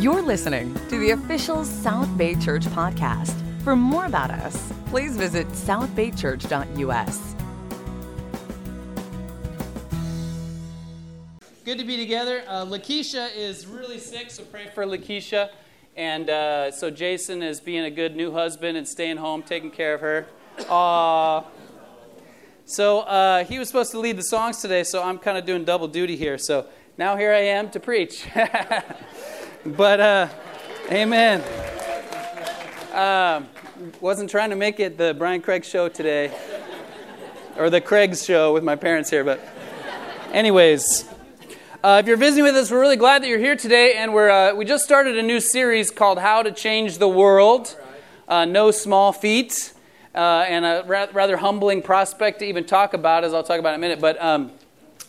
You're listening to the official South Bay Church podcast. For more about us, please visit southbaychurch.us. Good to be together. Uh, Lakeisha is really sick, so pray for Lakeisha. And uh, so Jason is being a good new husband and staying home, taking care of her. Aww. So uh, he was supposed to lead the songs today, so I'm kind of doing double duty here. So now here I am to preach. but, uh, amen. Um, wasn't trying to make it the Brian Craig show today, or the Craig's show with my parents here, but, anyways. Uh, if you're visiting with us, we're really glad that you're here today, and we're uh, we just started a new series called "How to Change the World." Uh, no small feat uh, and a ra- rather humbling prospect to even talk about, as I'll talk about in a minute. But um,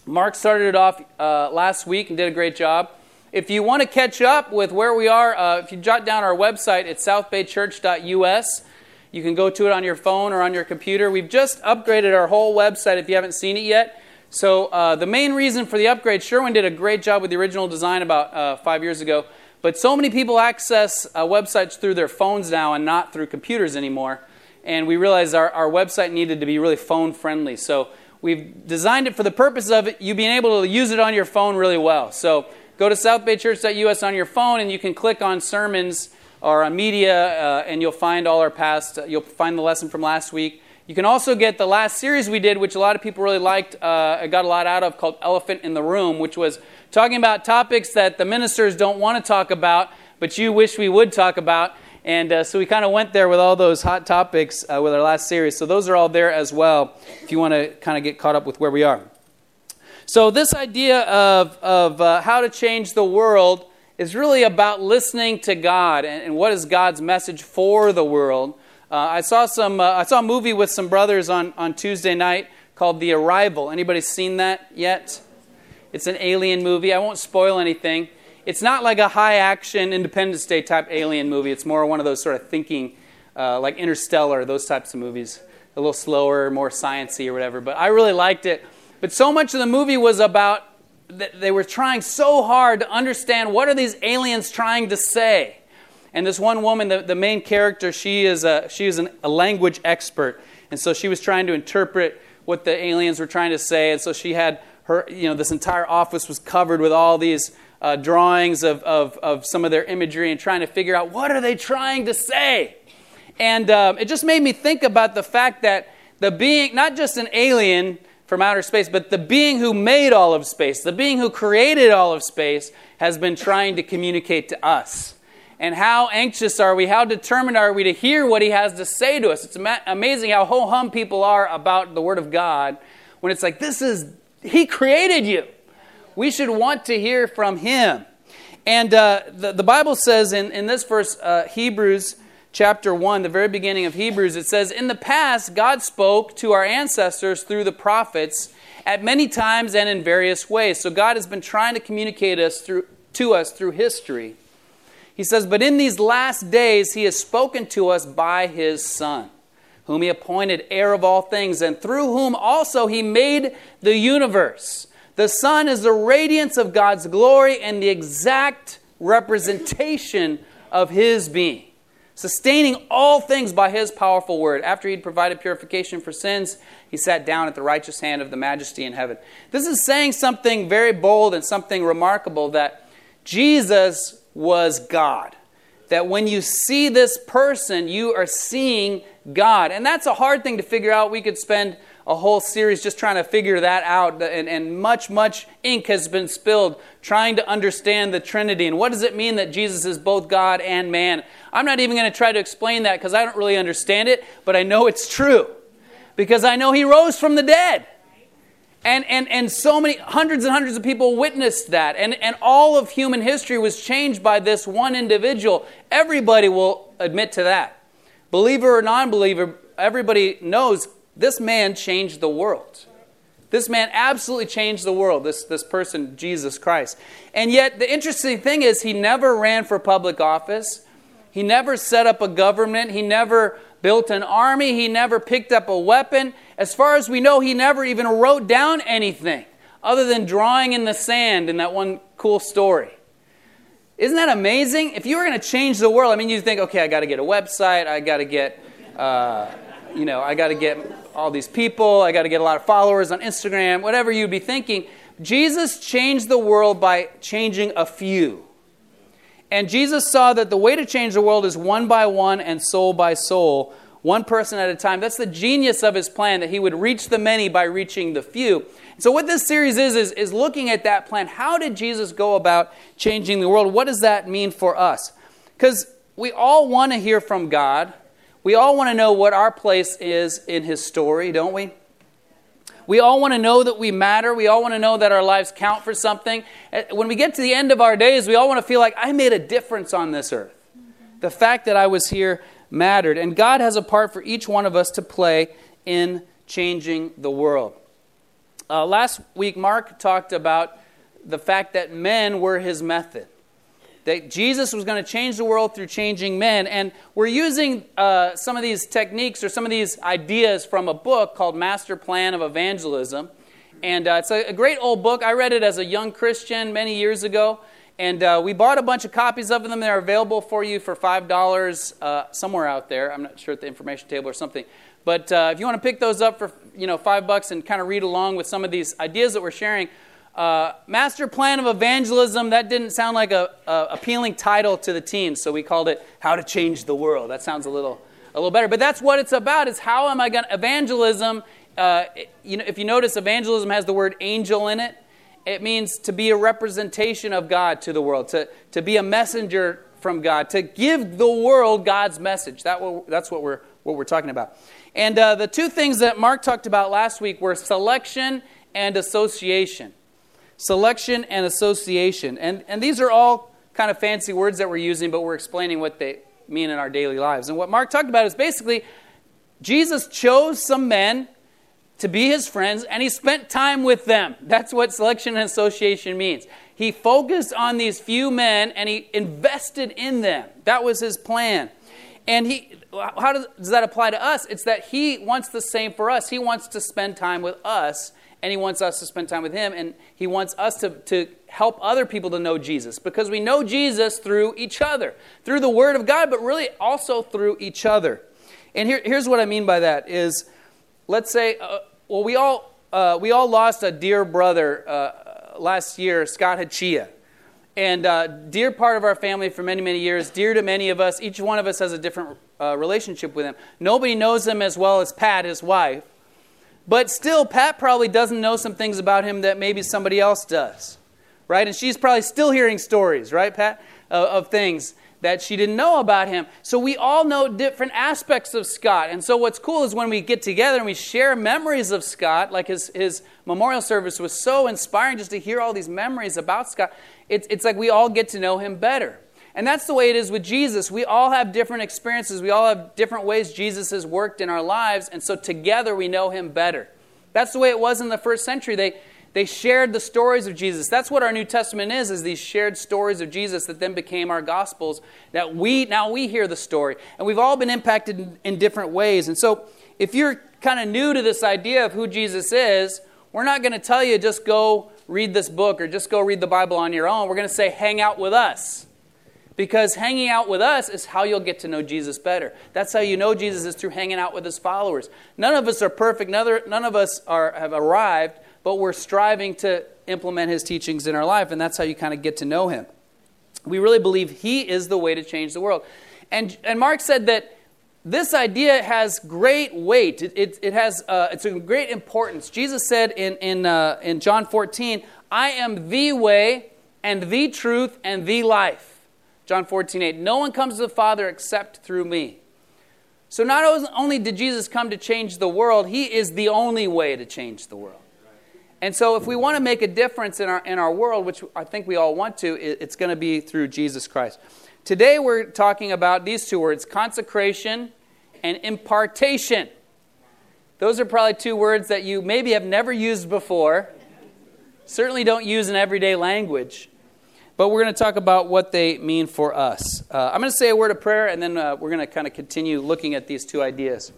Mark started it off last week and did a great job. If you want to catch up with where we are, uh, if you jot down our website, it's southbaychurch.us. You can go to it on your phone or on your computer. We've just upgraded our whole website if you haven't seen it yet. So, uh, the main reason for the upgrade, Sherwin did a great job with the original design about uh, five years ago, but so many people access uh, websites through their phones now and not through computers anymore and we realized our, our website needed to be really phone friendly. So we've designed it for the purpose of it, you being able to use it on your phone really well. So go to southbaychurch.us on your phone and you can click on sermons or on media uh, and you'll find all our past, uh, you'll find the lesson from last week. You can also get the last series we did, which a lot of people really liked, uh, I got a lot out of, called Elephant in the Room, which was talking about topics that the ministers don't want to talk about, but you wish we would talk about. And uh, so we kind of went there with all those hot topics uh, with our last series. So those are all there as well if you want to kind of get caught up with where we are. So, this idea of, of uh, how to change the world is really about listening to God and, and what is God's message for the world. Uh, I, saw some, uh, I saw a movie with some brothers on, on Tuesday night called The Arrival. Anybody seen that yet? It's an alien movie. I won't spoil anything it's not like a high action Independence Day type alien movie. It's more one of those sort of thinking, uh, like Interstellar, those types of movies. A little slower, more sciency or whatever. But I really liked it. But so much of the movie was about they were trying so hard to understand what are these aliens trying to say. And this one woman, the, the main character, she is, a, she is an, a language expert. And so she was trying to interpret what the aliens were trying to say. And so she had her, you know, this entire office was covered with all these uh, drawings of, of, of, some of their imagery and trying to figure out what are they trying to say. And um, it just made me think about the fact that the being, not just an alien from outer space, but the being who made all of space, the being who created all of space, has been trying to communicate to us. And how anxious are we? How determined are we to hear what he has to say to us? It's ama- amazing how ho hum people are about the Word of God when it's like, this is, he created you we should want to hear from him. And uh, the, the Bible says in, in this verse, uh, Hebrews chapter 1, the very beginning of Hebrews, it says, In the past, God spoke to our ancestors through the prophets at many times and in various ways. So God has been trying to communicate us through, to us through history. He says, But in these last days, He has spoken to us by His Son, whom He appointed heir of all things, and through whom also He made the universe. The Son is the radiance of God's glory and the exact representation of His being, sustaining all things by His powerful word. After He'd provided purification for sins, He sat down at the righteous hand of the majesty in heaven. This is saying something very bold and something remarkable that Jesus was God. That when you see this person, you are seeing God. And that's a hard thing to figure out. We could spend a whole series just trying to figure that out, and, and much, much ink has been spilled trying to understand the Trinity. And what does it mean that Jesus is both God and man? I'm not even going to try to explain that because I don't really understand it, but I know it's true because I know he rose from the dead. And, and, and so many, hundreds and hundreds of people witnessed that. And, and all of human history was changed by this one individual. Everybody will admit to that. Believer or non believer, everybody knows this man changed the world. This man absolutely changed the world, this, this person, Jesus Christ. And yet, the interesting thing is, he never ran for public office. He never set up a government. He never built an army. He never picked up a weapon. As far as we know, he never even wrote down anything other than drawing in the sand in that one cool story. Isn't that amazing? If you were going to change the world, I mean, you think, okay, I got to get a website, I got to get, uh, you know, I got to get all these people, I got to get a lot of followers on Instagram, whatever you'd be thinking. Jesus changed the world by changing a few. And Jesus saw that the way to change the world is one by one and soul by soul, one person at a time. That's the genius of his plan, that he would reach the many by reaching the few. So, what this series is, is, is looking at that plan. How did Jesus go about changing the world? What does that mean for us? Because we all want to hear from God. We all want to know what our place is in his story, don't we? We all want to know that we matter. We all want to know that our lives count for something. Uh, when we get to the end of our days, we all want to feel like I made a difference on this earth. The fact that I was here mattered. And God has a part for each one of us to play in changing the world. Uh, last week, Mark talked about the fact that men were his method that Jesus was going to change the world through changing men. And we're using uh, some of these techniques or some of these ideas from a book called Master Plan of Evangelism. And uh, it's a, a, great old book. I read it as a young Christian many years ago. And uh, we bought a bunch of copies of them. They're available for you for $5 uh, somewhere out there. I'm not sure at the information table or something. But uh, if you want to pick those up for you know five bucks and kind of read along with some of these ideas that we're sharing, uh, master plan of evangelism, that didn't sound like a, a, appealing title to the team, so we called it How to Change the World. That sounds a little, a little better. But that's what it's about, is how am I going to, evangelism, uh, you know, if you notice, evangelism has the word angel in it. It means to be a representation of God to the world, to, to be a messenger from God, to give the world God's message. That will, that's what we're, what we're talking about. And uh, the two things that Mark talked about last week were selection and association selection and association. And, and these are all kind of fancy words that we're using, but we're explaining what they mean in our daily lives. And what Mark talked about is basically Jesus chose some men to be his friends and he spent time with them. That's what selection and association means. He focused on these few men and he invested in them. That was his plan. And he how does, does that apply to us? It's that he wants the same for us. He wants to spend time with us and He wants us to spend time with Him, and He wants us to, to help other people to know Jesus because we know Jesus through each other, through the Word of God, but really also through each other. And here, here's what I mean by that is, let's say, uh, well, we all, uh, we all lost a dear brother uh, last year, Scott Hachia. And uh, dear part of our family for many, many years, dear to many of us. Each one of us has a different uh, relationship with him. Nobody knows him as well as Pat, his wife. But still, Pat probably doesn't know some things about him that maybe somebody else does, right? And she's probably still hearing stories, right, Pat, of, of things that she didn't know about him. So we all know different aspects of Scott. And so what's cool is when we get together and we share memories of Scott, like his, his memorial service was so inspiring just to hear all these memories about Scott. It's, it's like we all get to know him better. And that's the way it is with Jesus. We all have different experiences. We all have different ways Jesus has worked in our lives. And so together we know him better. That's the way it was in the first century. They, they shared the stories of Jesus. That's what our New Testament is, is these shared stories of Jesus that then became our gospels. That we now we hear the story. And we've all been impacted in, in different ways. And so if you're kind of new to this idea of who Jesus is, we're not going to tell you just go read this book or just go read the Bible on your own. We're going to say hang out with us. Because hanging out with us is how you'll get to know Jesus better. That's how you know Jesus is through hanging out with his followers. None of us are perfect, none, of us are, have arrived, but we're striving to implement his teachings in our life, and that's how you kind of get to know him. We really believe he is the way to change the world. And, and Mark said that this idea has great weight. It, it, it has uh, it's a great importance. Jesus said in, in, uh, in John 14, I am the way and the truth and the life. John 14, 8. No one comes to the Father except through me. So not only did Jesus come to change the world, he is the only way to change the world. And so if we want to make a difference in our, in our world, which I think we all want to, it's going to be through Jesus Christ. Today we're talking about these two words consecration and impartation. Those are probably two words that you maybe have never used before, certainly don't use in everyday language but we're going to talk about what they mean for us. Uh, I'm going to say a word of prayer, and then uh, we're going to kind of continue looking at these two ideas.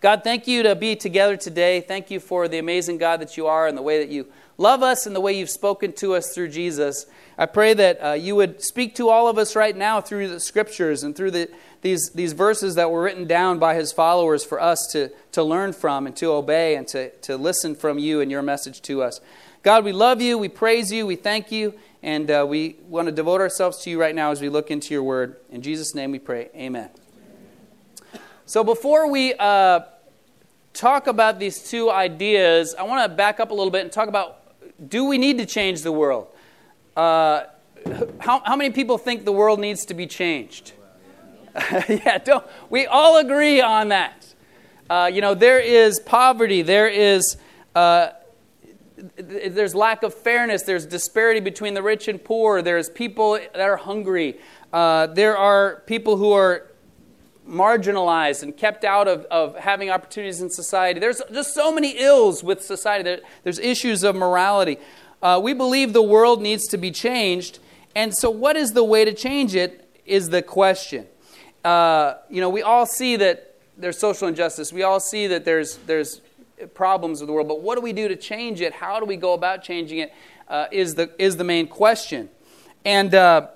God, thank you to be together today. Thank you for the amazing God that you are and the way that you love us and the way you've spoken to us through Jesus. I pray that uh, you would speak to all of us right now through the scriptures and through the, these, these verses that were written down by his followers for us to, to learn from and to obey and to, to listen from you and your message to us. God, we love you, we praise you, we thank you, and uh, we want to devote ourselves to you right now as we look into your word. In Jesus' name we pray. Amen. So before we uh, talk about these two ideas, I want to back up a little bit and talk about do we need to change the world? Uh, how, how many people think the world needs to be changed? yeah, don't, we all agree on that. Uh, you know, there is poverty, there is uh, there's lack of fairness, there's disparity between the rich and poor, there's people that are hungry, uh, there are people who are marginalized and kept out of, of having opportunities in society. There's just so many ills with society. There, there's issues of morality. Uh, we believe the world needs to be changed. And so, what is the way to change it is the question. Uh, you know, we all see that there's social injustice. We all see that there's, there's problems of the world. But what do we do to change it? How do we go about changing it? Uh, is the, is the main question. And uh,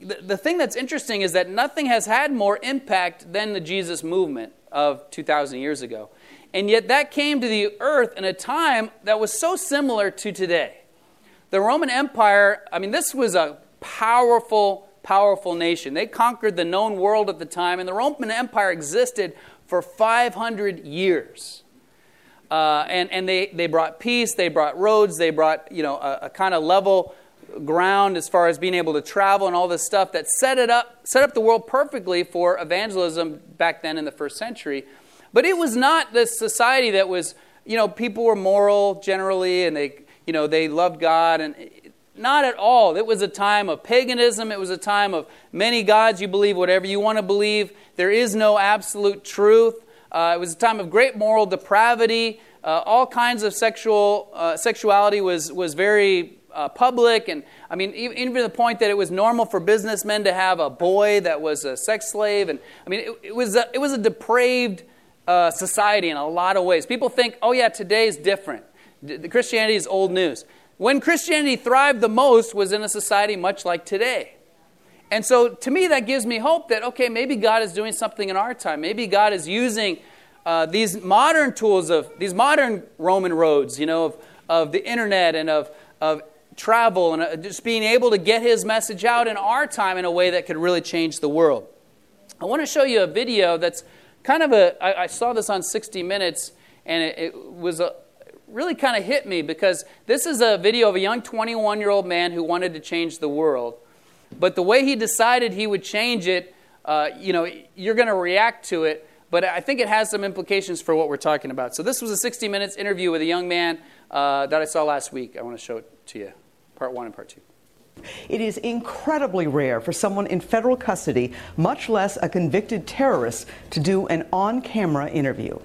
the, the thing that's interesting is that nothing has had more impact than the Jesus movement of 2,000 years ago. And yet that came to the earth in a time that was so similar to today. The Roman Empire, I mean, this was a powerful, powerful nation. They conquered the known world at the time, and the Roman Empire existed for 500 years. Uh, and and they, they brought peace, they brought roads, they brought you know a, a kind of level ground as far as being able to travel and all this stuff that set it up set up the world perfectly for evangelism back then in the first century. But it was not this society that was you know people were moral generally and they you know they loved god and not at all. It was a time of paganism. It was a time of many gods. You believe whatever you want to believe. There is no absolute truth uh, it was a time of great moral depravity uh, all kinds of sexual uh, sexuality was was very uh, public. And I mean, even, even, to the point that it was normal for businessmen to have a boy that was a sex slave. And I mean, it, it was, a, it was a depraved uh, society in a lot of ways. People think, oh, yeah, today is different. The Christianity is old news. When Christianity thrived the most was in a society much like today. And so to me, that gives me hope that, okay, maybe God is doing something in our time. Maybe God is using uh, these modern tools of these modern Roman roads, you know, of, of the internet and of, of travel and uh, just being able to get his message out in our time in a way that could really change the world. I want to show you a video that's kind of a. I, I saw this on 60 Minutes, and it, it was a, really kind of hit me because this is a video of a young 21 year old man who wanted to change the world. But the way he decided he would change it, uh, you know, you're going to react to it. But I think it has some implications for what we're talking about. So this was a 60 Minutes interview with a young man uh, that I saw last week. I want to show it to you part one and part two. It is incredibly rare for someone in federal custody, much less a convicted terrorist, to do an on camera interview.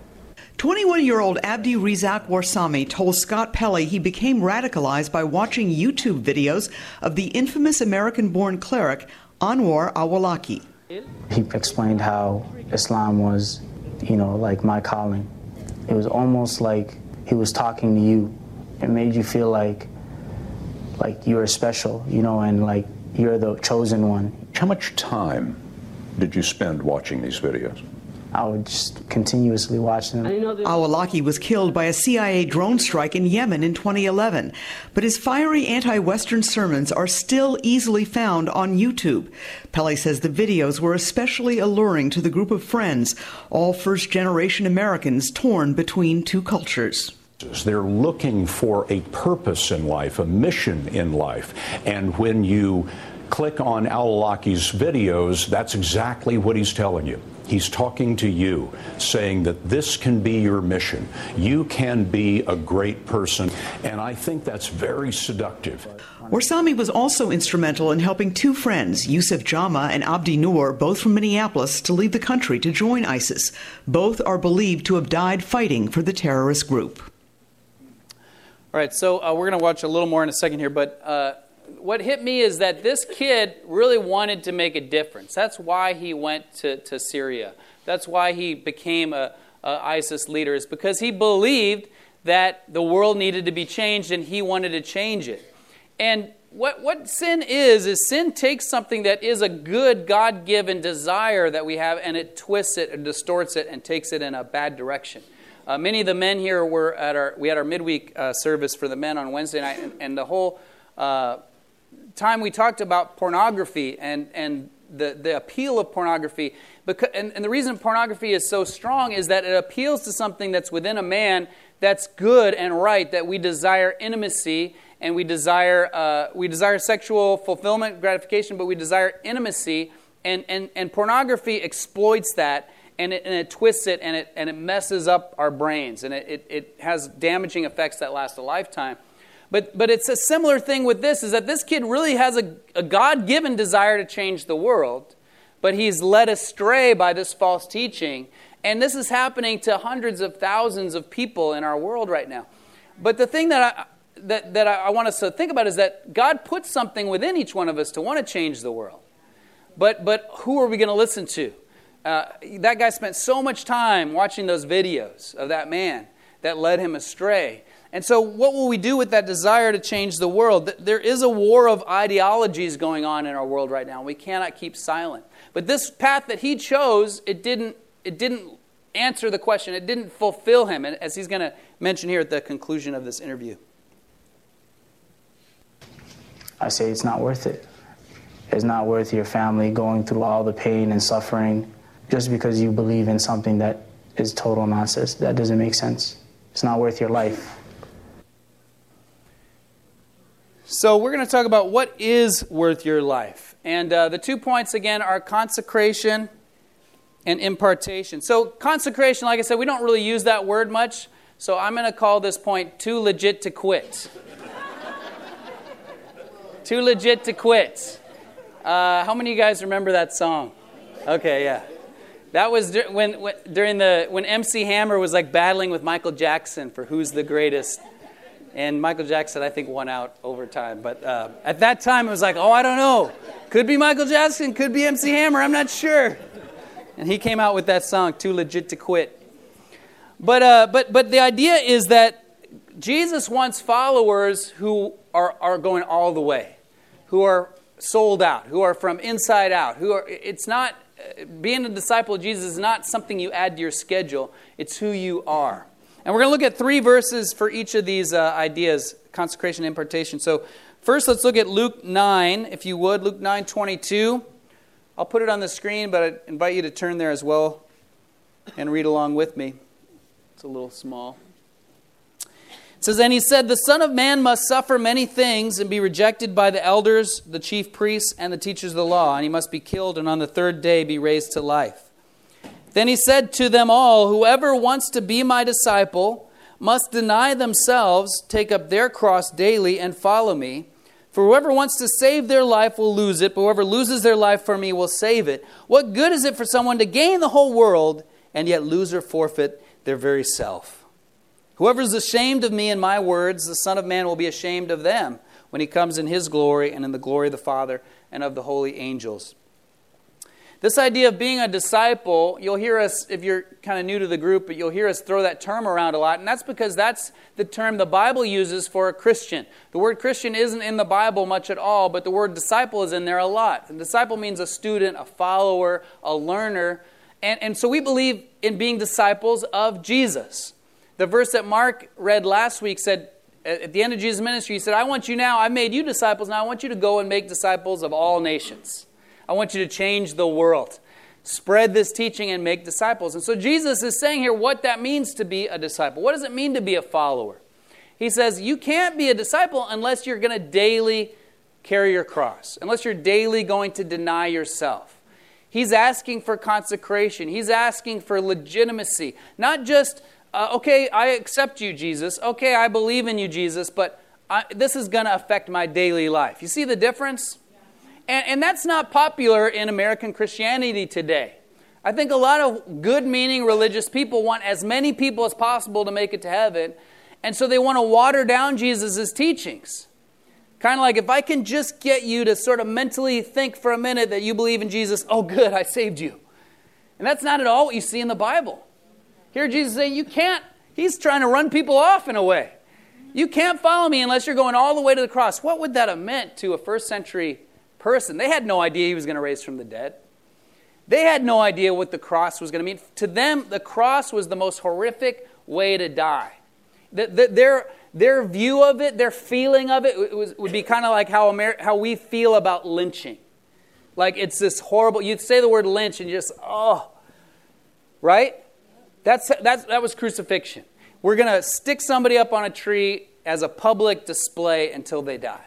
21 year old Abdi Rizak Warsame told Scott Pelley he became radicalized by watching YouTube videos of the infamous American born cleric Anwar Awlaki. He explained how Islam was, you know, like my calling. It was almost like he was talking to you. It made you feel like like you're special, you know, and like you're the chosen one. How much time did you spend watching these videos? I would just continuously watch them. Awlaki was killed by a CIA drone strike in Yemen in 2011, but his fiery anti-Western sermons are still easily found on YouTube. Pelley says the videos were especially alluring to the group of friends, all first-generation Americans torn between two cultures. They're looking for a purpose in life, a mission in life. And when you click on Awlaki's videos, that's exactly what he's telling you. He's talking to you, saying that this can be your mission. You can be a great person. And I think that's very seductive. Warsame was also instrumental in helping two friends, Yusuf Jama and Abdi Noor, both from Minneapolis, to leave the country to join ISIS. Both are believed to have died fighting for the terrorist group. All right, so uh, we're going to watch a little more in a second here, but uh, what hit me is that this kid really wanted to make a difference. That's why he went to, to Syria. That's why he became a, uh, ISIS leaders because he believed that the world needed to be changed and he wanted to change it. And what, what sin is, is sin takes something that is a good God given desire that we have and it twists it and distorts it and takes it in a bad direction. Uh, many of the men here were at our, we had our midweek uh, service for the men on Wednesday night, and, and the whole uh, time we talked about pornography and, and the, the appeal of pornography. Because, and, and the reason pornography is so strong is that it appeals to something that's within a man that's good and right, that we desire intimacy and we desire, uh, we desire sexual fulfillment, gratification, but we desire intimacy. And, and, and pornography exploits that and it, and it twists it and it, and it messes up our brains and it, it, it has damaging effects that last a lifetime. But, but it's a similar thing with this is that this kid really has a, a God given desire to change the world, but he's led astray by this false teaching. And this is happening to hundreds of thousands of people in our world right now. But the thing that I, that, that I want us to think about is that God puts something within each one of us to want to change the world. But, but who are we going to listen to? Uh, that guy spent so much time watching those videos of that man that led him astray. And so, what will we do with that desire to change the world? There is a war of ideologies going on in our world right now. We cannot keep silent. But this path that he chose, it didn't, it didn't answer the question, it didn't fulfill him, as he's going to mention here at the conclusion of this interview. I say it's not worth it. It's not worth your family going through all the pain and suffering just because you believe in something that is total nonsense. That doesn't make sense. It's not worth your life. So, we're going to talk about what is worth your life. And uh, the two points again are consecration and impartation. So, consecration, like I said, we don't really use that word much. So, I'm going to call this point too legit to quit. too legit to quit. Uh, how many of you guys remember that song? Okay, yeah. That was when, when, during the when MC Hammer was like battling with Michael Jackson for who's the greatest, and Michael Jackson I think won out over time. But uh, at that time it was like, oh I don't know, could be Michael Jackson, could be MC Hammer, I'm not sure. And he came out with that song, "Too Legit to Quit." But uh, but but the idea is that Jesus wants followers who are are going all the way, who are sold out, who are from inside out, who are. It's not being a disciple of Jesus is not something you add to your schedule, it's who you are. And we're going to look at three verses for each of these uh, ideas consecration, impartation. So, first, let's look at Luke 9, if you would. Luke 9 22. I'll put it on the screen, but I invite you to turn there as well and read along with me. It's a little small. It says, And he said, The Son of Man must suffer many things and be rejected by the elders, the chief priests, and the teachers of the law, and he must be killed and on the third day be raised to life. Then he said to them all, Whoever wants to be my disciple must deny themselves, take up their cross daily, and follow me. For whoever wants to save their life will lose it, but whoever loses their life for me will save it. What good is it for someone to gain the whole world and yet lose or forfeit their very self? Whoever is ashamed of me and my words, the Son of Man will be ashamed of them when he comes in his glory and in the glory of the Father and of the holy angels. This idea of being a disciple, you'll hear us, if you're kind of new to the group, but you'll hear us throw that term around a lot, and that's because that's the term the Bible uses for a Christian. The word Christian isn't in the Bible much at all, but the word disciple is in there a lot. And disciple means a student, a follower, a learner. And, and so we believe in being disciples of Jesus. The verse that Mark read last week said, at the end of Jesus' ministry, he said, I want you now, I've made you disciples, now I want you to go and make disciples of all nations. I want you to change the world. Spread this teaching and make disciples. And so Jesus is saying here what that means to be a disciple. What does it mean to be a follower? He says, You can't be a disciple unless you're going to daily carry your cross, unless you're daily going to deny yourself. He's asking for consecration, he's asking for legitimacy, not just uh, okay, I accept you, Jesus. Okay, I believe in you, Jesus, but I, this is going to affect my daily life. You see the difference? And, and that's not popular in American Christianity today. I think a lot of good meaning religious people want as many people as possible to make it to heaven, and so they want to water down Jesus' teachings. Kind of like if I can just get you to sort of mentally think for a minute that you believe in Jesus, oh, good, I saved you. And that's not at all what you see in the Bible. Here, Jesus saying, You can't. He's trying to run people off in a way. You can't follow me unless you're going all the way to the cross. What would that have meant to a first century person? They had no idea he was going to raise from the dead. They had no idea what the cross was going to mean. To them, the cross was the most horrific way to die. The, the, their, their view of it, their feeling of it, was, would be kind of like how, how we feel about lynching. Like it's this horrible, You'd say the word lynch and you just, oh, right? That's, that's, that was crucifixion. We're going to stick somebody up on a tree as a public display until they die.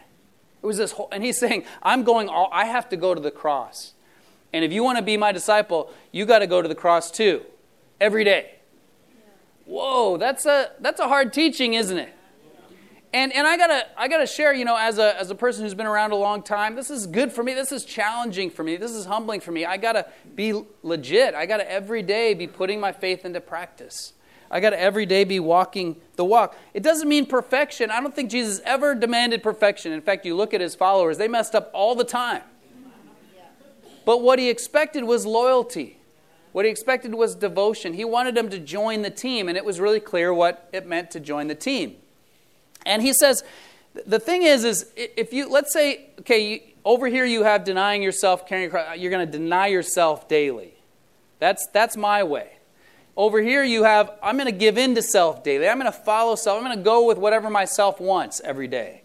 It was this whole, and he's saying, I'm going all, I have to go to the cross. And if you want to be my disciple, you got to go to the cross too, every day. Whoa, that's a, that's a hard teaching, isn't it? And, and I gotta I gotta share, you know, as a as a person who's been around a long time, this is good for me. This is challenging for me. This is humbling for me. I gotta be legit. I gotta every day be putting my faith into practice. I gotta every day be walking the walk. It doesn't mean perfection. I don't think Jesus ever demanded perfection. In fact, you look at his followers, they messed up all the time. But what he expected was loyalty. What he expected was devotion. He wanted them to join the team, and it was really clear what it meant to join the team. And he says, the thing is, is if you, let's say, okay, you, over here you have denying yourself, carrying cross, you're going to deny yourself daily. That's, that's my way. Over here you have, I'm going to give in to self daily. I'm going to follow self. I'm going to go with whatever myself wants every day.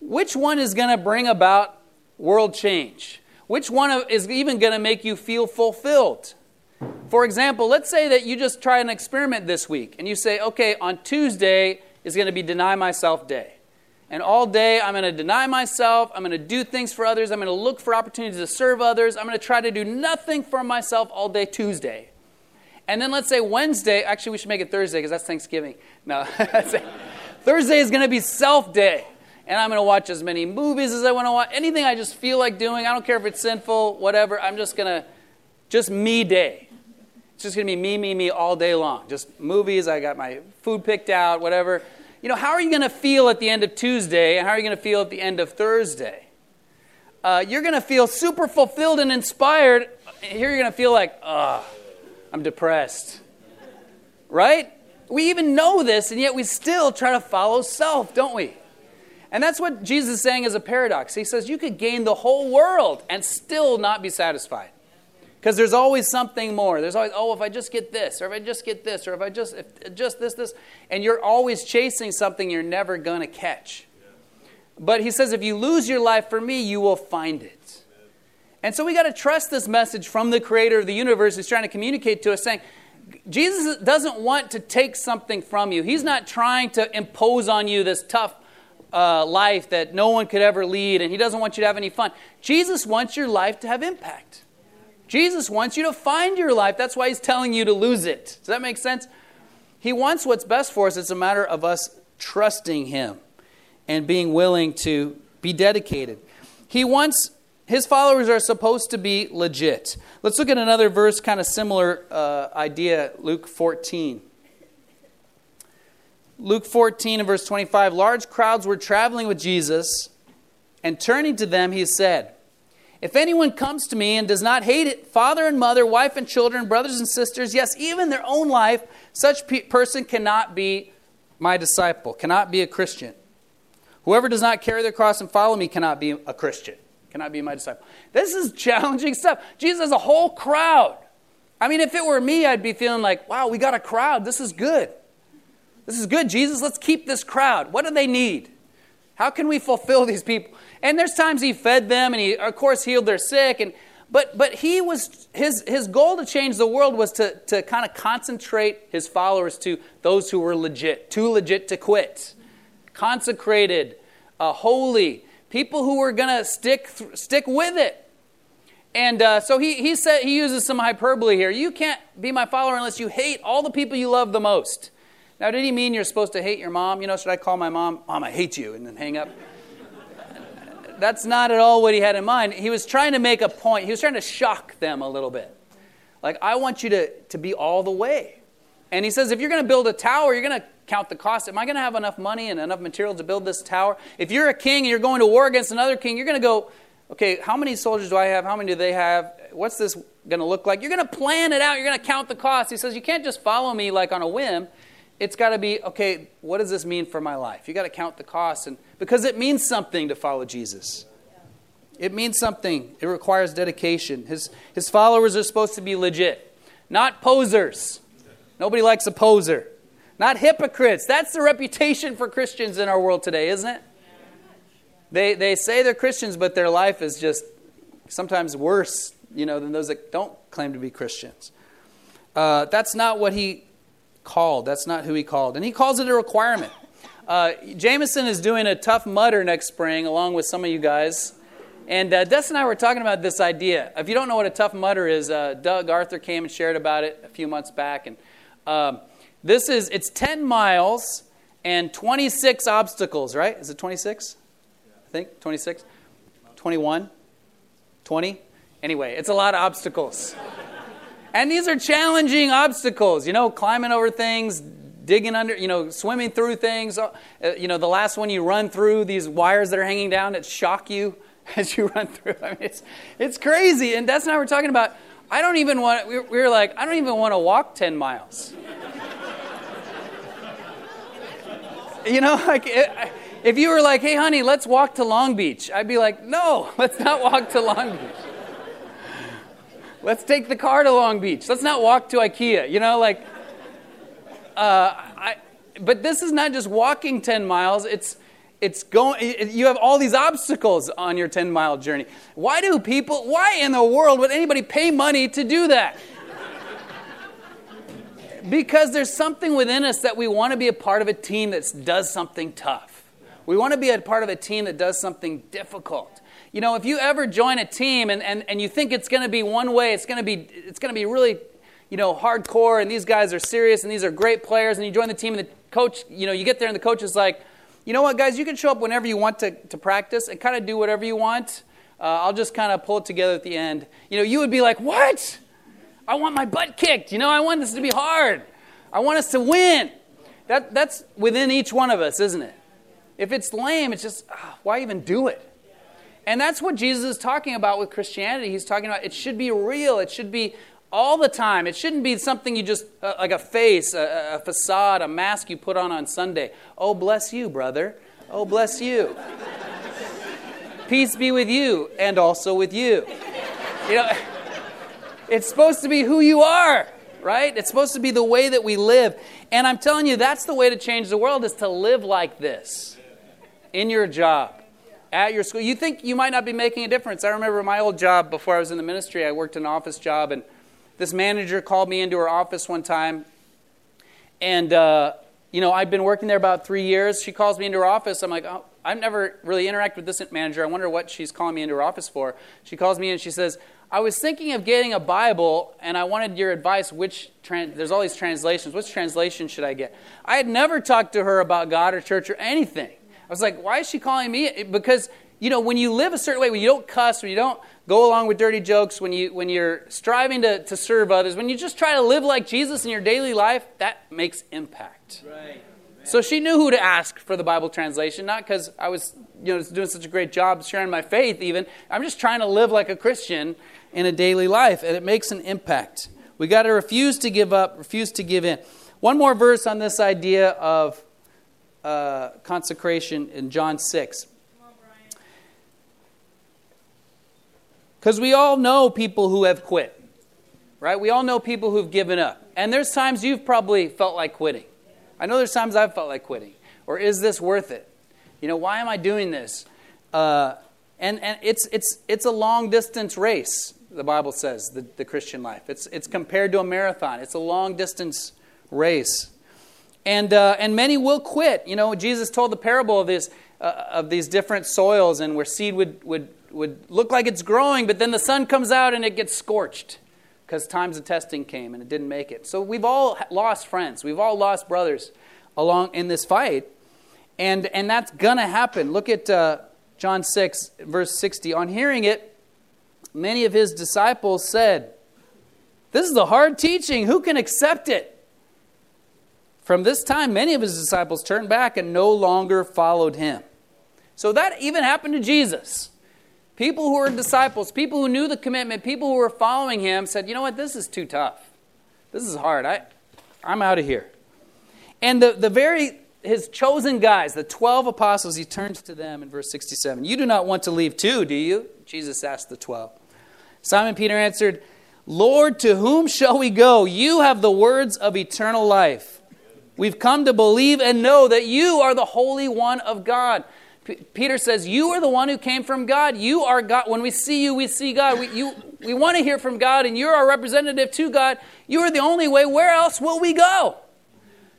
Which one is going to bring about world change? Which one is even going to make you feel fulfilled? For example, let's say that you just try an experiment this week and you say, okay, on Tuesday, is going to be deny myself day. And all day, I'm going to deny myself. I'm going to do things for others. I'm going to look for opportunities to serve others. I'm going to try to do nothing for myself all day Tuesday. And then let's say Wednesday, actually, we should make it Thursday because that's Thanksgiving. No, Thursday is going to be self day. And I'm going to watch as many movies as I want to watch. Anything I just feel like doing. I don't care if it's sinful, whatever. I'm just going to, just me day. It's just going to be me, me, me all day long. Just movies. I got my food picked out, whatever. You know, how are you going to feel at the end of Tuesday and how are you going to feel at the end of Thursday? Uh, you're going to feel super fulfilled and inspired. Here you're going to feel like, oh, I'm depressed. Right? We even know this, and yet we still try to follow self, don't we? And that's what Jesus is saying as a paradox. He says you could gain the whole world and still not be satisfied. Because there's always something more. There's always, oh, if I just get this, or if I just get this, or if I just, if just this, this. And you're always chasing something you're never going to catch. But he says, if you lose your life for me, you will find it. And so we got to trust this message from the creator of the universe who's trying to communicate to us, saying, Jesus doesn't want to take something from you. He's not trying to impose on you this tough uh, life that no one could ever lead, and he doesn't want you to have any fun. Jesus wants your life to have impact. Jesus wants you to find your life. That's why he's telling you to lose it. Does that make sense? He wants what's best for us. It's a matter of us trusting him and being willing to be dedicated. He wants his followers are supposed to be legit. Let's look at another verse, kind of similar uh, idea, Luke 14. Luke 14 and verse 25 large crowds were traveling with Jesus, and turning to them, he said, if anyone comes to me and does not hate it, father and mother, wife and children, brothers and sisters, yes, even their own life, such pe- person cannot be my disciple, cannot be a Christian. Whoever does not carry their cross and follow me cannot be a Christian, cannot be my disciple. This is challenging stuff. Jesus has a whole crowd. I mean, if it were me, I'd be feeling like, wow, we got a crowd. This is good. This is good, Jesus. Let's keep this crowd. What do they need? How can we fulfill these people? And there's times he fed them and he, of course, healed their sick. And, but, but he was, his, his goal to change the world was to, to kind of concentrate his followers to those who were legit, too legit to quit, consecrated, uh, holy, people who were going to stick, stick with it. And uh, so he, he, said, he uses some hyperbole here. You can't be my follower unless you hate all the people you love the most. Now, did he mean you're supposed to hate your mom? You know, should I call my mom, Mom, I hate you, and then hang up? that's not at all what he had in mind. He was trying to make a point. He was trying to shock them a little bit. Like, I want you to, to be all the way. And he says, if you're going to build a tower, you're going to count the cost. Am I going to have enough money and enough material to build this tower? If you're a king and you're going to war against another king, you're going to go, okay, how many soldiers do I have? How many do they have? what's this going to look like? You're going to plan it out. You're going to count the cost. He says, you can't just follow me like on a whim. It's got to be, okay, what does this mean for my life? You got to count the cost. And, because it means something to follow Jesus. It means something. It requires dedication. His, his followers are supposed to be legit, not posers. Nobody likes a poser. Not hypocrites. That's the reputation for Christians in our world today, isn't it? They, they say they're Christians, but their life is just sometimes worse, you know, than those that don't claim to be Christians. Uh, that's not what he called. That's not who he called. And he calls it a requirement. Uh, Jameson is doing a Tough Mudder next spring, along with some of you guys. And uh, Dustin and I were talking about this idea. If you don't know what a Tough Mudder is, uh, Doug Arthur came and shared about it a few months back. And um, this is, it's 10 miles and 26 obstacles, right? Is it 26? I think 26? 21? 20? Anyway, it's a lot of obstacles. and these are challenging obstacles, you know, climbing over things, digging under, you know, swimming through things. Uh, you know, the last one you run through these wires that are hanging down that shock you as you run through. I mean, it's, it's crazy. And that's not what we're talking about. I don't even want, we were like, I don't even want to walk 10 miles. you know, like, it, if you were like, hey, honey, let's walk to Long Beach, I'd be like, no, let's not walk to Long Beach. Let's take the car to Long Beach. Let's not walk to IKEA. You know, like, uh, I, but this is not just walking 10 miles, it's, it's going, you have all these obstacles on your 10 mile journey. Why do people, why in the world would anybody pay money to do that? because there's something within us that we want to be a part of a team that does something tough. We want to be a part of a team that does something difficult. You know, if you ever join a team and, and, and you think it's going to be one way, it's going to be, it's going to be really, you know, hardcore and these guys are serious and these are great players and you join the team and the coach, you know, you get there and the coach is like, you know what, guys, you can show up whenever you want to, to practice and kind of do whatever you want. Uh, I'll just kind of pull it together at the end. You know, you would be like, what? I want my butt kicked. You know, I want this to be hard. I want us to win. That, that's within each one of us, isn't it? If it's lame, it's just, oh, why even do it? And that's what Jesus is talking about with Christianity. He's talking about it should be real, it should be all the time. It shouldn't be something you just, uh, like a face, a, a facade, a mask you put on on Sunday. Oh, bless you, brother. Oh, bless you. Peace be with you and also with you. You know, it's supposed to be who you are, right? It's supposed to be the way that we live. And I'm telling you, that's the way to change the world is to live like this in your job, at your school. You think you might not be making a difference. I remember my old job before I was in the ministry, I worked an office job, and this manager called me into her office one time. And, uh, you know, I'd been working there about three years. She calls me into her office. I'm like, oh, I've never really interacted with this manager. I wonder what she's calling me into her office for. She calls me and she says, I was thinking of getting a Bible, and I wanted your advice. Which trans- there's all these translations. Which translation should I get? I had never talked to her about God or church or anything. I was like, why is she calling me? Because you know, when you live a certain way, when you don't cuss, when you don't go along with dirty jokes, when you when you're striving to, to serve others, when you just try to live like Jesus in your daily life, that makes impact. Right. So she knew who to ask for the Bible translation, not because I was you know doing such a great job sharing my faith. Even I'm just trying to live like a Christian in a daily life, and it makes an impact. We got to refuse to give up, refuse to give in. One more verse on this idea of uh, consecration in John 6. Because we all know people who have quit, right? We all know people who've given up. And there's times you've probably felt like quitting. I know there's times I've felt like quitting. Or is this worth it? You know, why am I doing this? Uh, and and it's, it's, it's a long distance race the Bible says, the, the Christian life. It's, it's compared to a marathon, it's a long distance race. And, uh, and many will quit. You know, Jesus told the parable of, this, uh, of these different soils and where seed would, would, would look like it's growing, but then the sun comes out and it gets scorched because times of testing came and it didn't make it. So we've all lost friends, we've all lost brothers along in this fight. And, and that's going to happen. Look at uh, John 6, verse 60. On hearing it, many of his disciples said, This is a hard teaching. Who can accept it? From this time, many of his disciples turned back and no longer followed him. So that even happened to Jesus. People who were disciples, people who knew the commitment, people who were following him said, you know what, this is too tough. This is hard. I, I'm out of here. And the, the very, his chosen guys, the 12 apostles, he turns to them in verse 67. You do not want to leave too, do you? Jesus asked the 12. Simon Peter answered, Lord, to whom shall we go? You have the words of eternal life. We've come to believe and know that you are the Holy One of God. P- Peter says, You are the one who came from God. You are God. When we see you, we see God. We, you, we want to hear from God, and you're our representative to God. You are the only way. Where else will we go?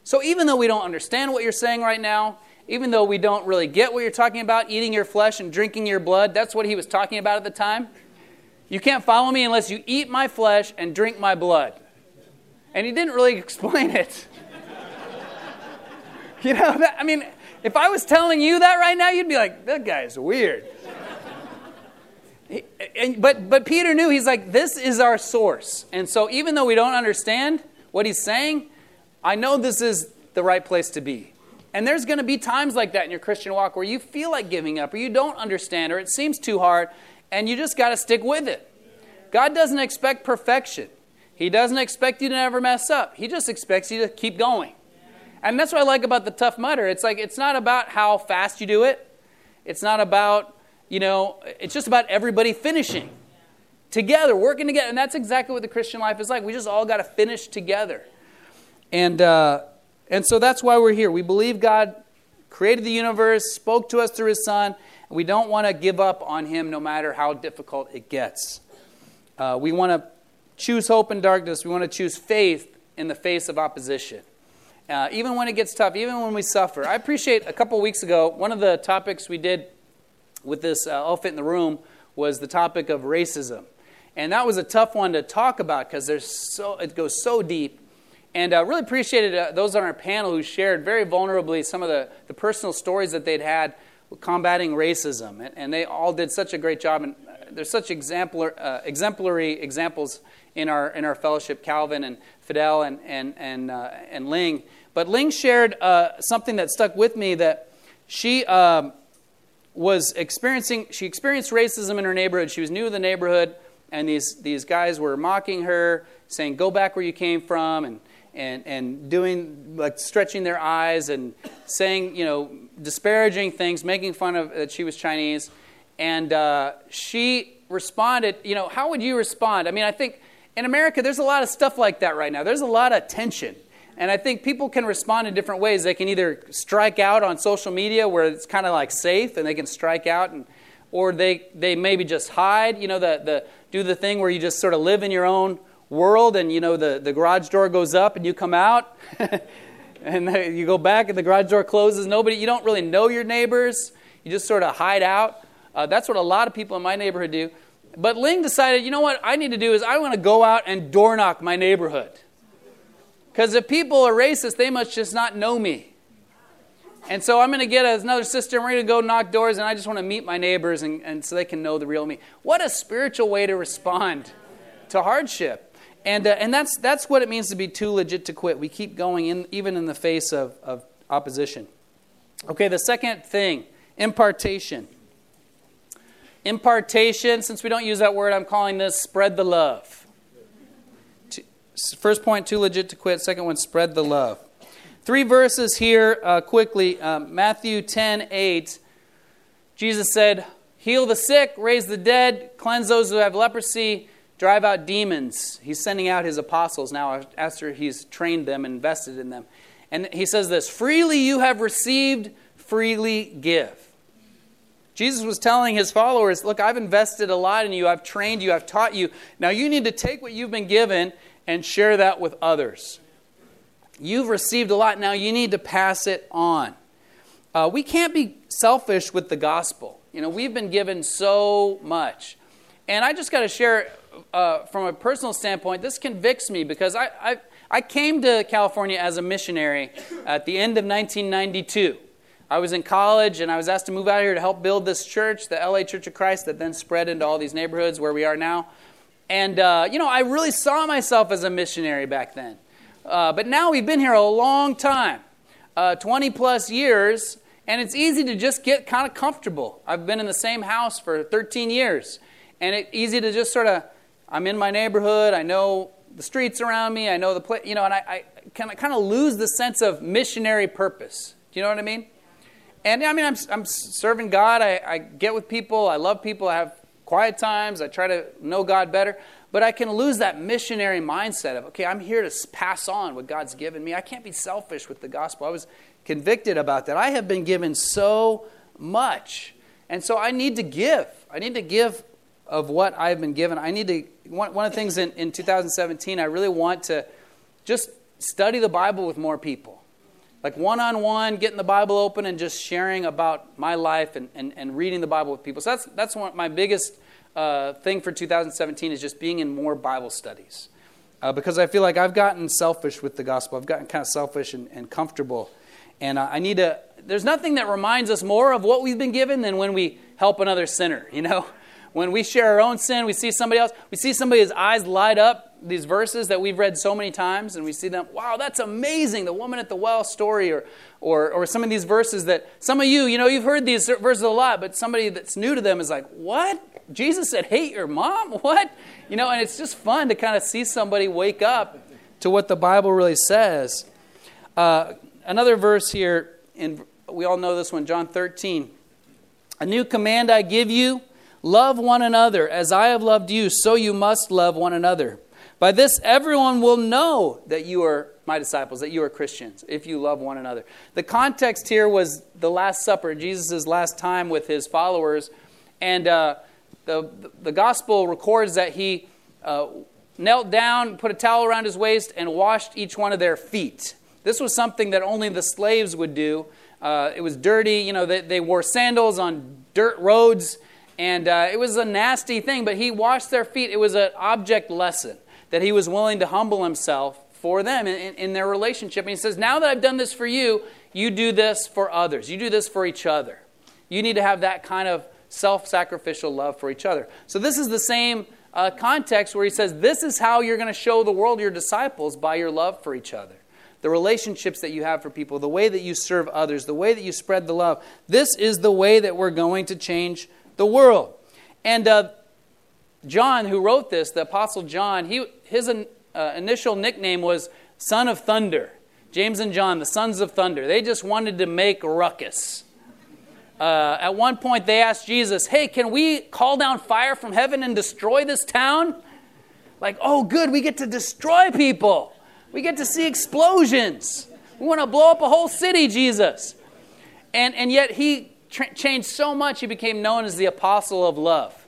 So even though we don't understand what you're saying right now, even though we don't really get what you're talking about, eating your flesh and drinking your blood, that's what he was talking about at the time. You can't follow me unless you eat my flesh and drink my blood. And he didn't really explain it. you know, that, I mean, if I was telling you that right now, you'd be like, that guy's weird. and, but, but Peter knew, he's like, this is our source. And so even though we don't understand what he's saying, I know this is the right place to be. And there's going to be times like that in your Christian walk where you feel like giving up, or you don't understand, or it seems too hard, and you just got to stick with it. God doesn't expect perfection. He doesn't expect you to never mess up. He just expects you to keep going. And that's what I like about the Tough Mudder. It's like it's not about how fast you do it. It's not about, you know, it's just about everybody finishing together, working together. And that's exactly what the Christian life is like. We just all got to finish together. And uh, and so that's why we're here. We believe God created the universe, spoke to us through his son, and we don't want to give up on him no matter how difficult it gets. Uh, we want to choose hope in darkness. We want to choose faith in the face of opposition. Uh, even when it gets tough, even when we suffer. I appreciate a couple weeks ago, one of the topics we did with this uh, elephant in the room was the topic of racism. And that was a tough one to talk about because there's so, it goes so deep. And uh, really appreciated uh, those on our panel who shared very vulnerably some of the, the personal stories that they'd had combating racism. And, and, they all did such a great job. And uh, there's such exemplar, uh, exemplary examples in our, in our fellowship Calvin and Fidel and, and, and, uh, and Ling. But Ling shared uh, something that stuck with me that she um, was experiencing, she experienced racism in her neighborhood. She was new to the neighborhood, and these, these guys were mocking her, saying, Go back where you came from, and, and, and doing, like, stretching their eyes and saying, you know, disparaging things, making fun of that she was Chinese. And uh, she responded, you know, how would you respond? I mean, I think in America, there's a lot of stuff like that right now. There's a lot of tension. And I think people can respond in different ways. They can either strike out on social media where it's kind of like safe and they can strike out and or they, they maybe just hide, you know, the, the do the thing where you just sort of live in your own world and you know the, the garage door goes up and you come out and you go back and the garage door closes. Nobody you don't really know your neighbors. You just sort of hide out. Uh, that's what a lot of people in my neighborhood do. But Ling decided, you know what I need to do is I want to go out and door knock my neighborhood. Because if people are racist, they must just not know me. And so I'm going to get another sister, and we're going to go knock doors, and I just want to meet my neighbors and, and so they can know the real me. What a spiritual way to respond to hardship. And, uh, and that's, that's what it means to be too legit to quit. We keep going, in, even in the face of, of opposition. Okay, the second thing impartation. Impartation, since we don't use that word, I'm calling this spread the love. First point, too legit to quit. Second one, spread the love. Three verses here uh, quickly. Um, Matthew 10 8. Jesus said, Heal the sick, raise the dead, cleanse those who have leprosy, drive out demons. He's sending out his apostles now after he's trained them, and invested in them. And he says this Freely you have received, freely give. Jesus was telling his followers, Look, I've invested a lot in you. I've trained you. I've taught you. Now you need to take what you've been given and share that with others. You've received a lot, now you need to pass it on. Uh, we can't be selfish with the gospel. You know, we've been given so much. And I just got to share uh, from a personal standpoint, this convicts me because I, I, I came to California as a missionary at the end of 1992. I was in college and I was asked to move out here to help build this church, the LA Church of Christ, that then spread into all these neighborhoods where we are now. And, uh, you know, I really saw myself as a missionary back then. Uh, but now we've been here a long time uh, 20 plus years. And it's easy to just get kind of comfortable. I've been in the same house for 13 years, and it's easy to just sort of, I'm in my neighborhood, I know the streets around me, I know the place, you know, and I, I kind, of, kind of lose the sense of missionary purpose. Do you know what I mean? And I mean, I'm, I'm serving God, I, I get with people, I love people, I have quiet times, I try to know God better. But I can lose that missionary mindset of, okay, I'm here to pass on what God's given me. I can't be selfish with the gospel. I was convicted about that. I have been given so much. And so I need to give. I need to give of what I've been given. I need to, one, one of the things in, in 2017, I really want to just study the Bible with more people. Like one on one, getting the Bible open and just sharing about my life and, and, and reading the Bible with people. So that's, that's one, my biggest uh, thing for 2017 is just being in more Bible studies. Uh, because I feel like I've gotten selfish with the gospel. I've gotten kind of selfish and, and comfortable. And uh, I need to, there's nothing that reminds us more of what we've been given than when we help another sinner, you know? When we share our own sin, we see somebody else, we see somebody's eyes light up, these verses that we've read so many times, and we see them, wow, that's amazing, the woman at the well story, or, or, or some of these verses that some of you, you know, you've heard these verses a lot, but somebody that's new to them is like, what? Jesus said, hate your mom? What? You know, and it's just fun to kind of see somebody wake up to what the Bible really says. Uh, another verse here, and we all know this one, John 13. A new command I give you love one another. As I have loved you, so you must love one another. By this, everyone will know that you are my disciples, that you are Christians, if you love one another. The context here was the Last Supper, Jesus' last time with his followers. And uh, the, the gospel records that he uh, knelt down, put a towel around his waist, and washed each one of their feet. This was something that only the slaves would do. Uh, it was dirty. You know, they, they, wore sandals on dirt roads, and uh, it was a nasty thing, but he washed their feet. It was an object lesson that he was willing to humble himself for them in, in, their relationship. And he says, Now that I've done this for you, you do this for others. You do this for each other. You need to have that kind of self sacrificial love for each other. So, this is the same uh, context where he says, This is how you're going to show the world your disciples by your love for each other. The relationships that you have for people, the way that you serve others, the way that you spread the love. This is the way that we're going to change the world. And uh, John, who wrote this, the Apostle John, he, his uh, initial nickname was Son of Thunder. James and John, the sons of thunder. They just wanted to make ruckus. Uh, at one point, they asked Jesus, Hey, can we call down fire from heaven and destroy this town? Like, oh, good, we get to destroy people. We get to see explosions. We want to blow up a whole city, Jesus. And, and yet, he tra- changed so much, he became known as the apostle of love.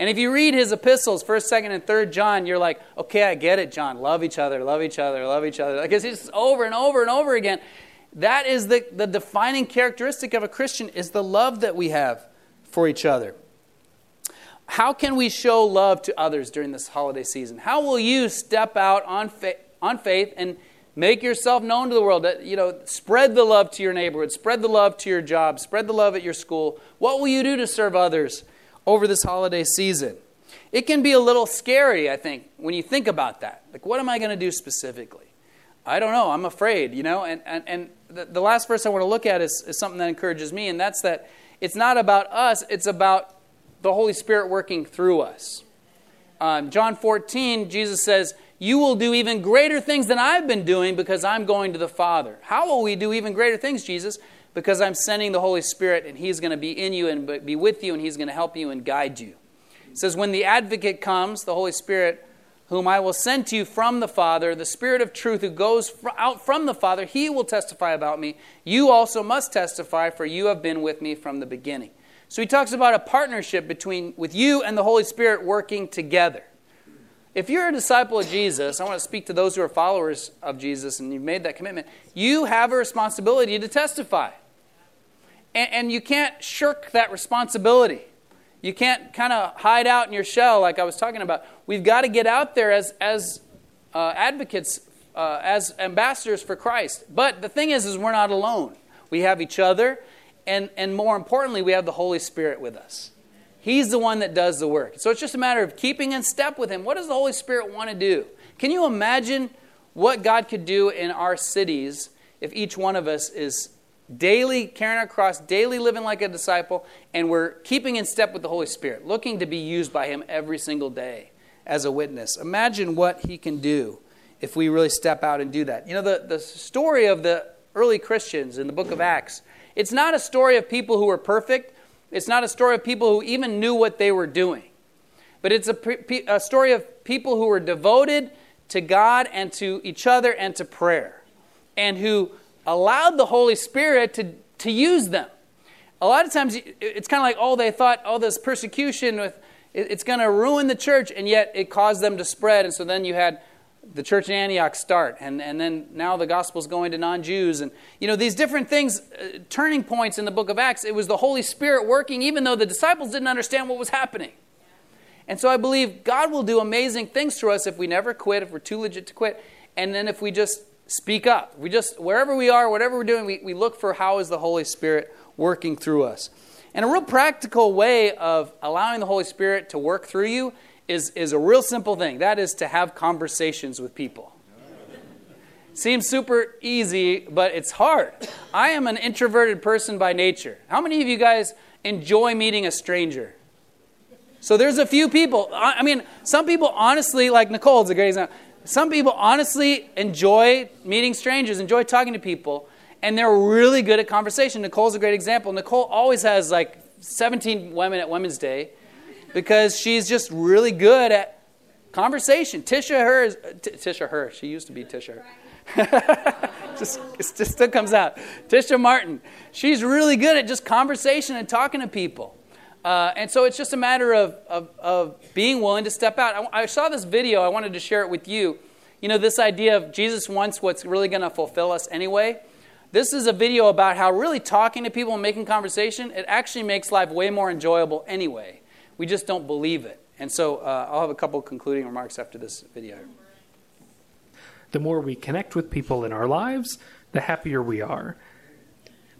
And if you read his epistles, 1st, 2nd, and 3rd John, you're like, okay, I get it, John. Love each other, love each other, love each other. Because it's over and over and over again. That is the, the defining characteristic of a Christian is the love that we have for each other. How can we show love to others during this holiday season? How will you step out on, fa- on faith and make yourself known to the world? You know, spread the love to your neighborhood, spread the love to your job, spread the love at your school. What will you do to serve others over this holiday season? It can be a little scary, I think, when you think about that. Like, what am I going to do specifically? I don't know. I'm afraid, you know? And, and, and the, the last verse I want to look at is, is something that encourages me, and that's that it's not about us, it's about the Holy Spirit working through us. Um, John 14, Jesus says, You will do even greater things than I've been doing because I'm going to the Father. How will we do even greater things, Jesus? Because I'm sending the Holy Spirit, and He's going to be in you and be with you, and He's going to help you and guide you. He says, When the advocate comes, the Holy Spirit, whom I will send to you from the Father, the Spirit of truth who goes out from the Father, he will testify about me. You also must testify, for you have been with me from the beginning. So he talks about a partnership between with you and the Holy Spirit working together. If you're a disciple of Jesus, I want to speak to those who are followers of Jesus and you've made that commitment, you have a responsibility to testify. And, and you can't shirk that responsibility. You can't kind of hide out in your shell like I was talking about. We've got to get out there as, as uh, advocates, uh, as ambassadors for Christ. But the thing is, is we're not alone. We have each other, and, and more importantly, we have the Holy Spirit with us. He's the one that does the work. So it's just a matter of keeping in step with Him. What does the Holy Spirit want to do? Can you imagine what God could do in our cities if each one of us is daily carrying our cross, daily living like a disciple, and we're keeping in step with the Holy Spirit, looking to be used by Him every single day as a witness. Imagine what He can do if we really step out and do that. You know, the, the story of the early Christians in the book of Acts, it's not a story of people who were perfect, it's not a story of people who even knew what they were doing, but it's a, a story of people who were devoted to God and to each other and to prayer, and who allowed the Holy Spirit to, to use them. A lot of times it's kind of like, oh, they thought, oh, this persecution with it's going to ruin the church, and yet it caused them to spread. And so then you had the church in Antioch start, and, and then now the gospel's going to non Jews. And, you know, these different things, uh, turning points in the book of Acts, it was the Holy Spirit working, even though the disciples didn't understand what was happening. And so I believe God will do amazing things through us if we never quit, if we're too legit to quit, and then if we just speak up. We just, wherever we are, whatever we're doing, we, we look for how is the Holy Spirit working through us. And a real practical way of allowing the Holy Spirit to work through you is, is a real simple thing. That is to have conversations with people. Seems super easy, but it's hard. I am an introverted person by nature. How many of you guys enjoy meeting a stranger? So there's a few people. I mean, some people honestly, like Nicole's a great example. Some people honestly enjoy meeting strangers, enjoy talking to people, and they're really good at conversation. Nicole's a great example. Nicole always has like 17 women at Women's Day because she's just really good at conversation. Tisha her, is, uh, T- Tisha her, she used to be Tisha. just, just still comes out. Tisha Martin, she's really good at just conversation and talking to people. Uh, and so it's just a matter of, of, of being willing to step out. I, I, saw this video, I wanted to share it with you. You know, this idea of Jesus wants what's really going to fulfill us anyway. This is a video about how really talking to people and making conversation, it actually makes life way more enjoyable anyway. We just don't believe it. And so uh, I'll have a couple concluding remarks after this video. The more we connect with people in our lives, the happier we are.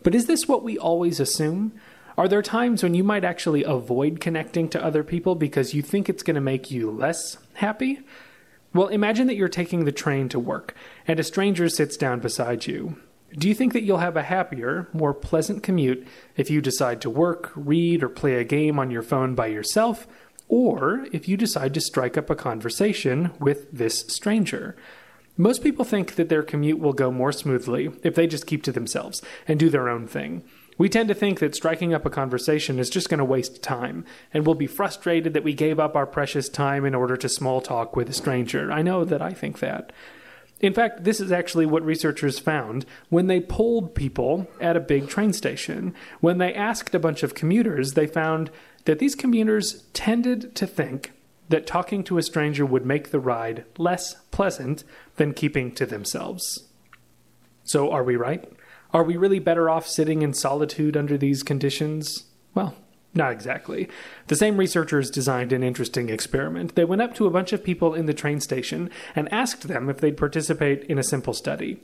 But is this what we always assume? Are there times when you might actually avoid connecting to other people because you think it's going to make you less happy? Well, imagine that you're taking the train to work and a stranger sits down beside you. Do you think that you'll have a happier, more pleasant commute if you decide to work, read, or play a game on your phone by yourself, or if you decide to strike up a conversation with this stranger? Most people think that their commute will go more smoothly if they just keep to themselves and do their own thing. We tend to think that striking up a conversation is just going to waste time, and we'll be frustrated that we gave up our precious time in order to small talk with a stranger. I know that I think that. In fact, this is actually what researchers found when they polled people at a big train station. When they asked a bunch of commuters, they found that these commuters tended to think that talking to a stranger would make the ride less pleasant than keeping to themselves. So, are we right? Are we really better off sitting in solitude under these conditions? Well, not exactly. The same researchers designed an interesting experiment. They went up to a bunch of people in the train station and asked them if they'd participate in a simple study.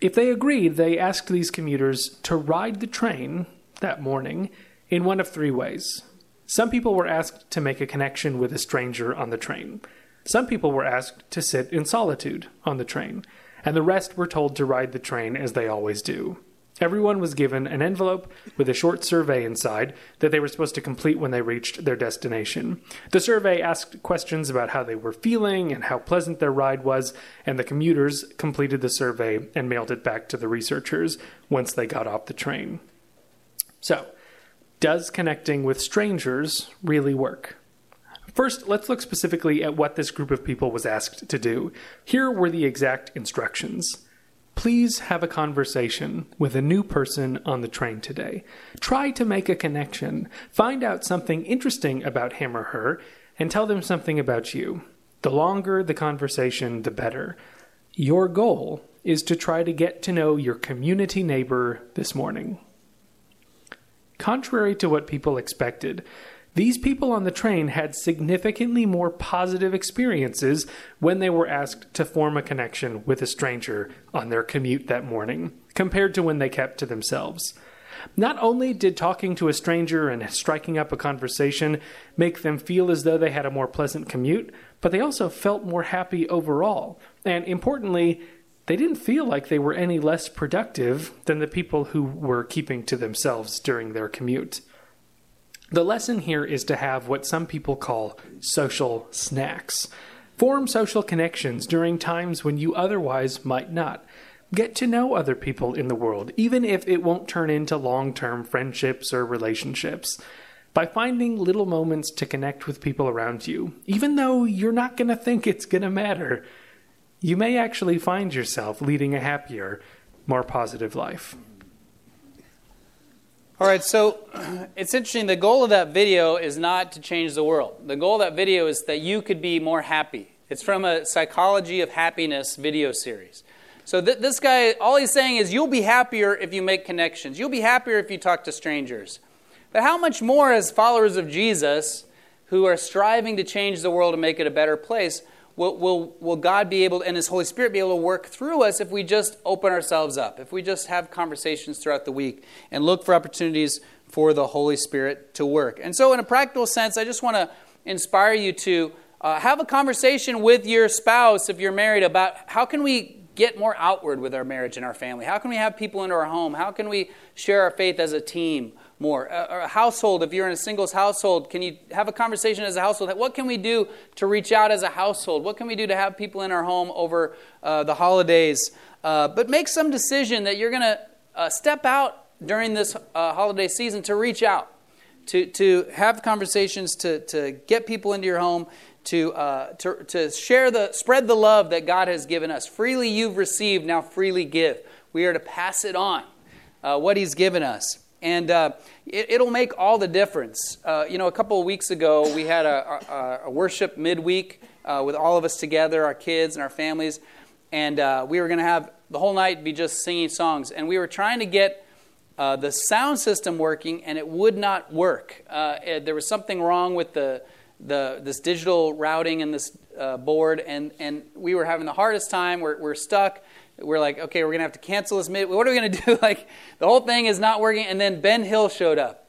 If they agreed, they asked these commuters to ride the train that morning in one of three ways. Some people were asked to make a connection with a stranger on the train. Some people were asked to sit in solitude on the train and the rest were told to ride the train as they always do. Everyone was given an envelope with a short survey inside that they were supposed to complete when they reached their destination. The survey asked questions about how they were feeling and how pleasant their ride was, and the commuters completed the survey and mailed it back to the researchers once they got off the train. So, does connecting with strangers really work? First, let's look specifically at what this group of people was asked to do. Here were the exact instructions. Please have a conversation with a new person on the train today. Try to make a connection. Find out something interesting about him or her, and tell them something about you. The longer the conversation, the better. Your goal is to try to get to know your community neighbor this morning. Contrary to what people expected, these people on the train had significantly more positive experiences when they were asked to form a connection with a stranger on their commute that morning, compared to when they kept to themselves. Not only did talking to a stranger and striking up a conversation make them feel as though they had a more pleasant commute, but they also felt more happy overall. And importantly, they didn't feel like they were any less productive than the people who were keeping to themselves during their commute. The lesson here is to have what some people call social snacks. Form social connections during times when you otherwise might not. Get to know other people in the world, even if it won't turn into long term friendships or relationships. By finding little moments to connect with people around you, even though you're not going to think it's going to matter, you may actually find yourself leading a happier, more positive life. All right, so it's interesting. The goal of that video is not to change the world. The goal of that video is that you could be more happy. It's from a Psychology of Happiness video series. So th- this guy, all he's saying is you'll be happier if you make connections. You'll be happier if you talk to strangers. But how much more, as followers of Jesus, who are striving to change the world and make it a better place, will, will, will God be able, and His Holy Spirit be able to work through us if we just open ourselves up, if we just have conversations throughout the week and look for opportunities for the Holy Spirit to work. And so, in a practical sense, I just want to inspire you to uh, have a conversation with your spouse if you're married about how can we get more outward with our marriage and our family? How can we have people into our home? How can we share our faith as a team? more. A, a, household, if you're in a singles household, can you have a conversation as a household? What can we do to reach out as a household? What can we do to have people in our home over uh, the holidays? Uh, but make some decision that you're going to uh, step out during this uh, holiday season to reach out, to, to have conversations, to, to get people into your home. To, uh, to, to share the spread the love that God has given us. Freely you've received, now freely give. We are to pass it on, uh, what He's given us. And uh, it, will make all the difference. Uh, you know, a couple of weeks ago, we had a, a, a worship midweek uh, with all of us together, our kids and our families. And uh, we were going to have the whole night be just singing songs. And we were trying to get the sound system working, and it would not work. It, there was something wrong with the, the, this digital routing and this board, and, and we were having the hardest time. We're, we're stuck we're like, okay, we're going to have to cancel this mid. What are we going to do? Like, the whole thing is not working. And then Ben Hill showed up.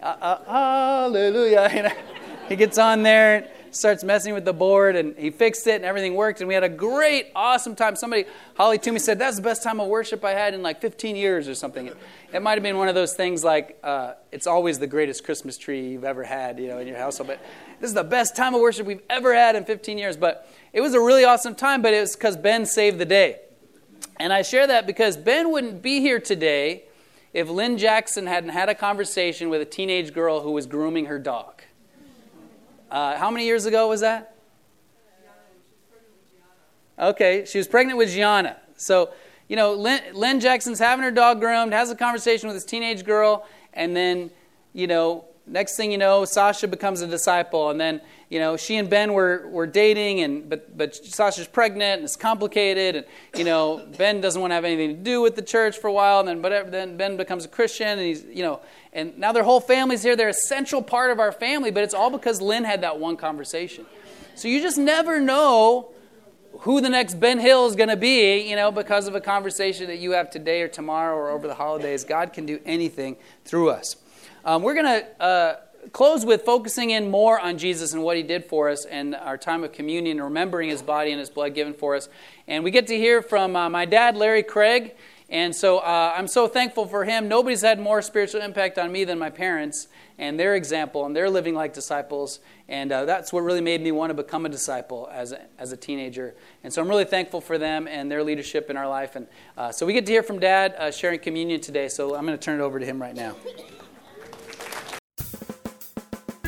Uh, uh, hallelujah. He gets on there, starts messing with the board, and he fixed it, and everything worked. And we had a great, awesome time. Somebody, Holly Toomey said, that's the best time of worship I had in like 15 years or something. It, it might have been one of those things like, uh, it's always the greatest Christmas tree you've ever had, you know, in your household. But this is the best time of worship we've ever had in 15 years. But it was a really awesome time, but it was because Ben saved the day. And I share that because Ben wouldn't be here today if Lynn Jackson hadn't had a conversation with a teenage girl who was grooming her dog. Uh, how many years ago was that? Okay, she was pregnant with Gianna. So, you know, Lynn, Lynn Jackson's having her dog groomed, has a conversation with this teenage girl, and then, you know, next thing you know, Sasha becomes a disciple, and then you know she and Ben were, were dating, and but but Sasha's pregnant, and it's complicated, and you know Ben doesn't want to have anything to do with the church for a while, and then but then Ben becomes a Christian, and he's you know, and now their whole family's here. They're a central part of our family, but it's all because Lynn had that one conversation. So you just never know who the next Ben Hill is going to be, you know, because of a conversation that you have today or tomorrow or over the holidays. God can do anything through us. Um, we're going to uh, close with focusing in more on Jesus and what he did for us and our time of communion, remembering his body and his blood given for us. And we get to hear from uh, my dad, Larry Craig. And so uh, I'm so thankful for him. Nobody's had more spiritual impact on me than my parents and their example, and they're living like disciples. And uh, that's what really made me want to become a disciple as a, as a teenager. And so I'm really thankful for them and their leadership in our life. And uh, so we get to hear from Dad uh, sharing communion today. So I'm going to turn it over to him right now.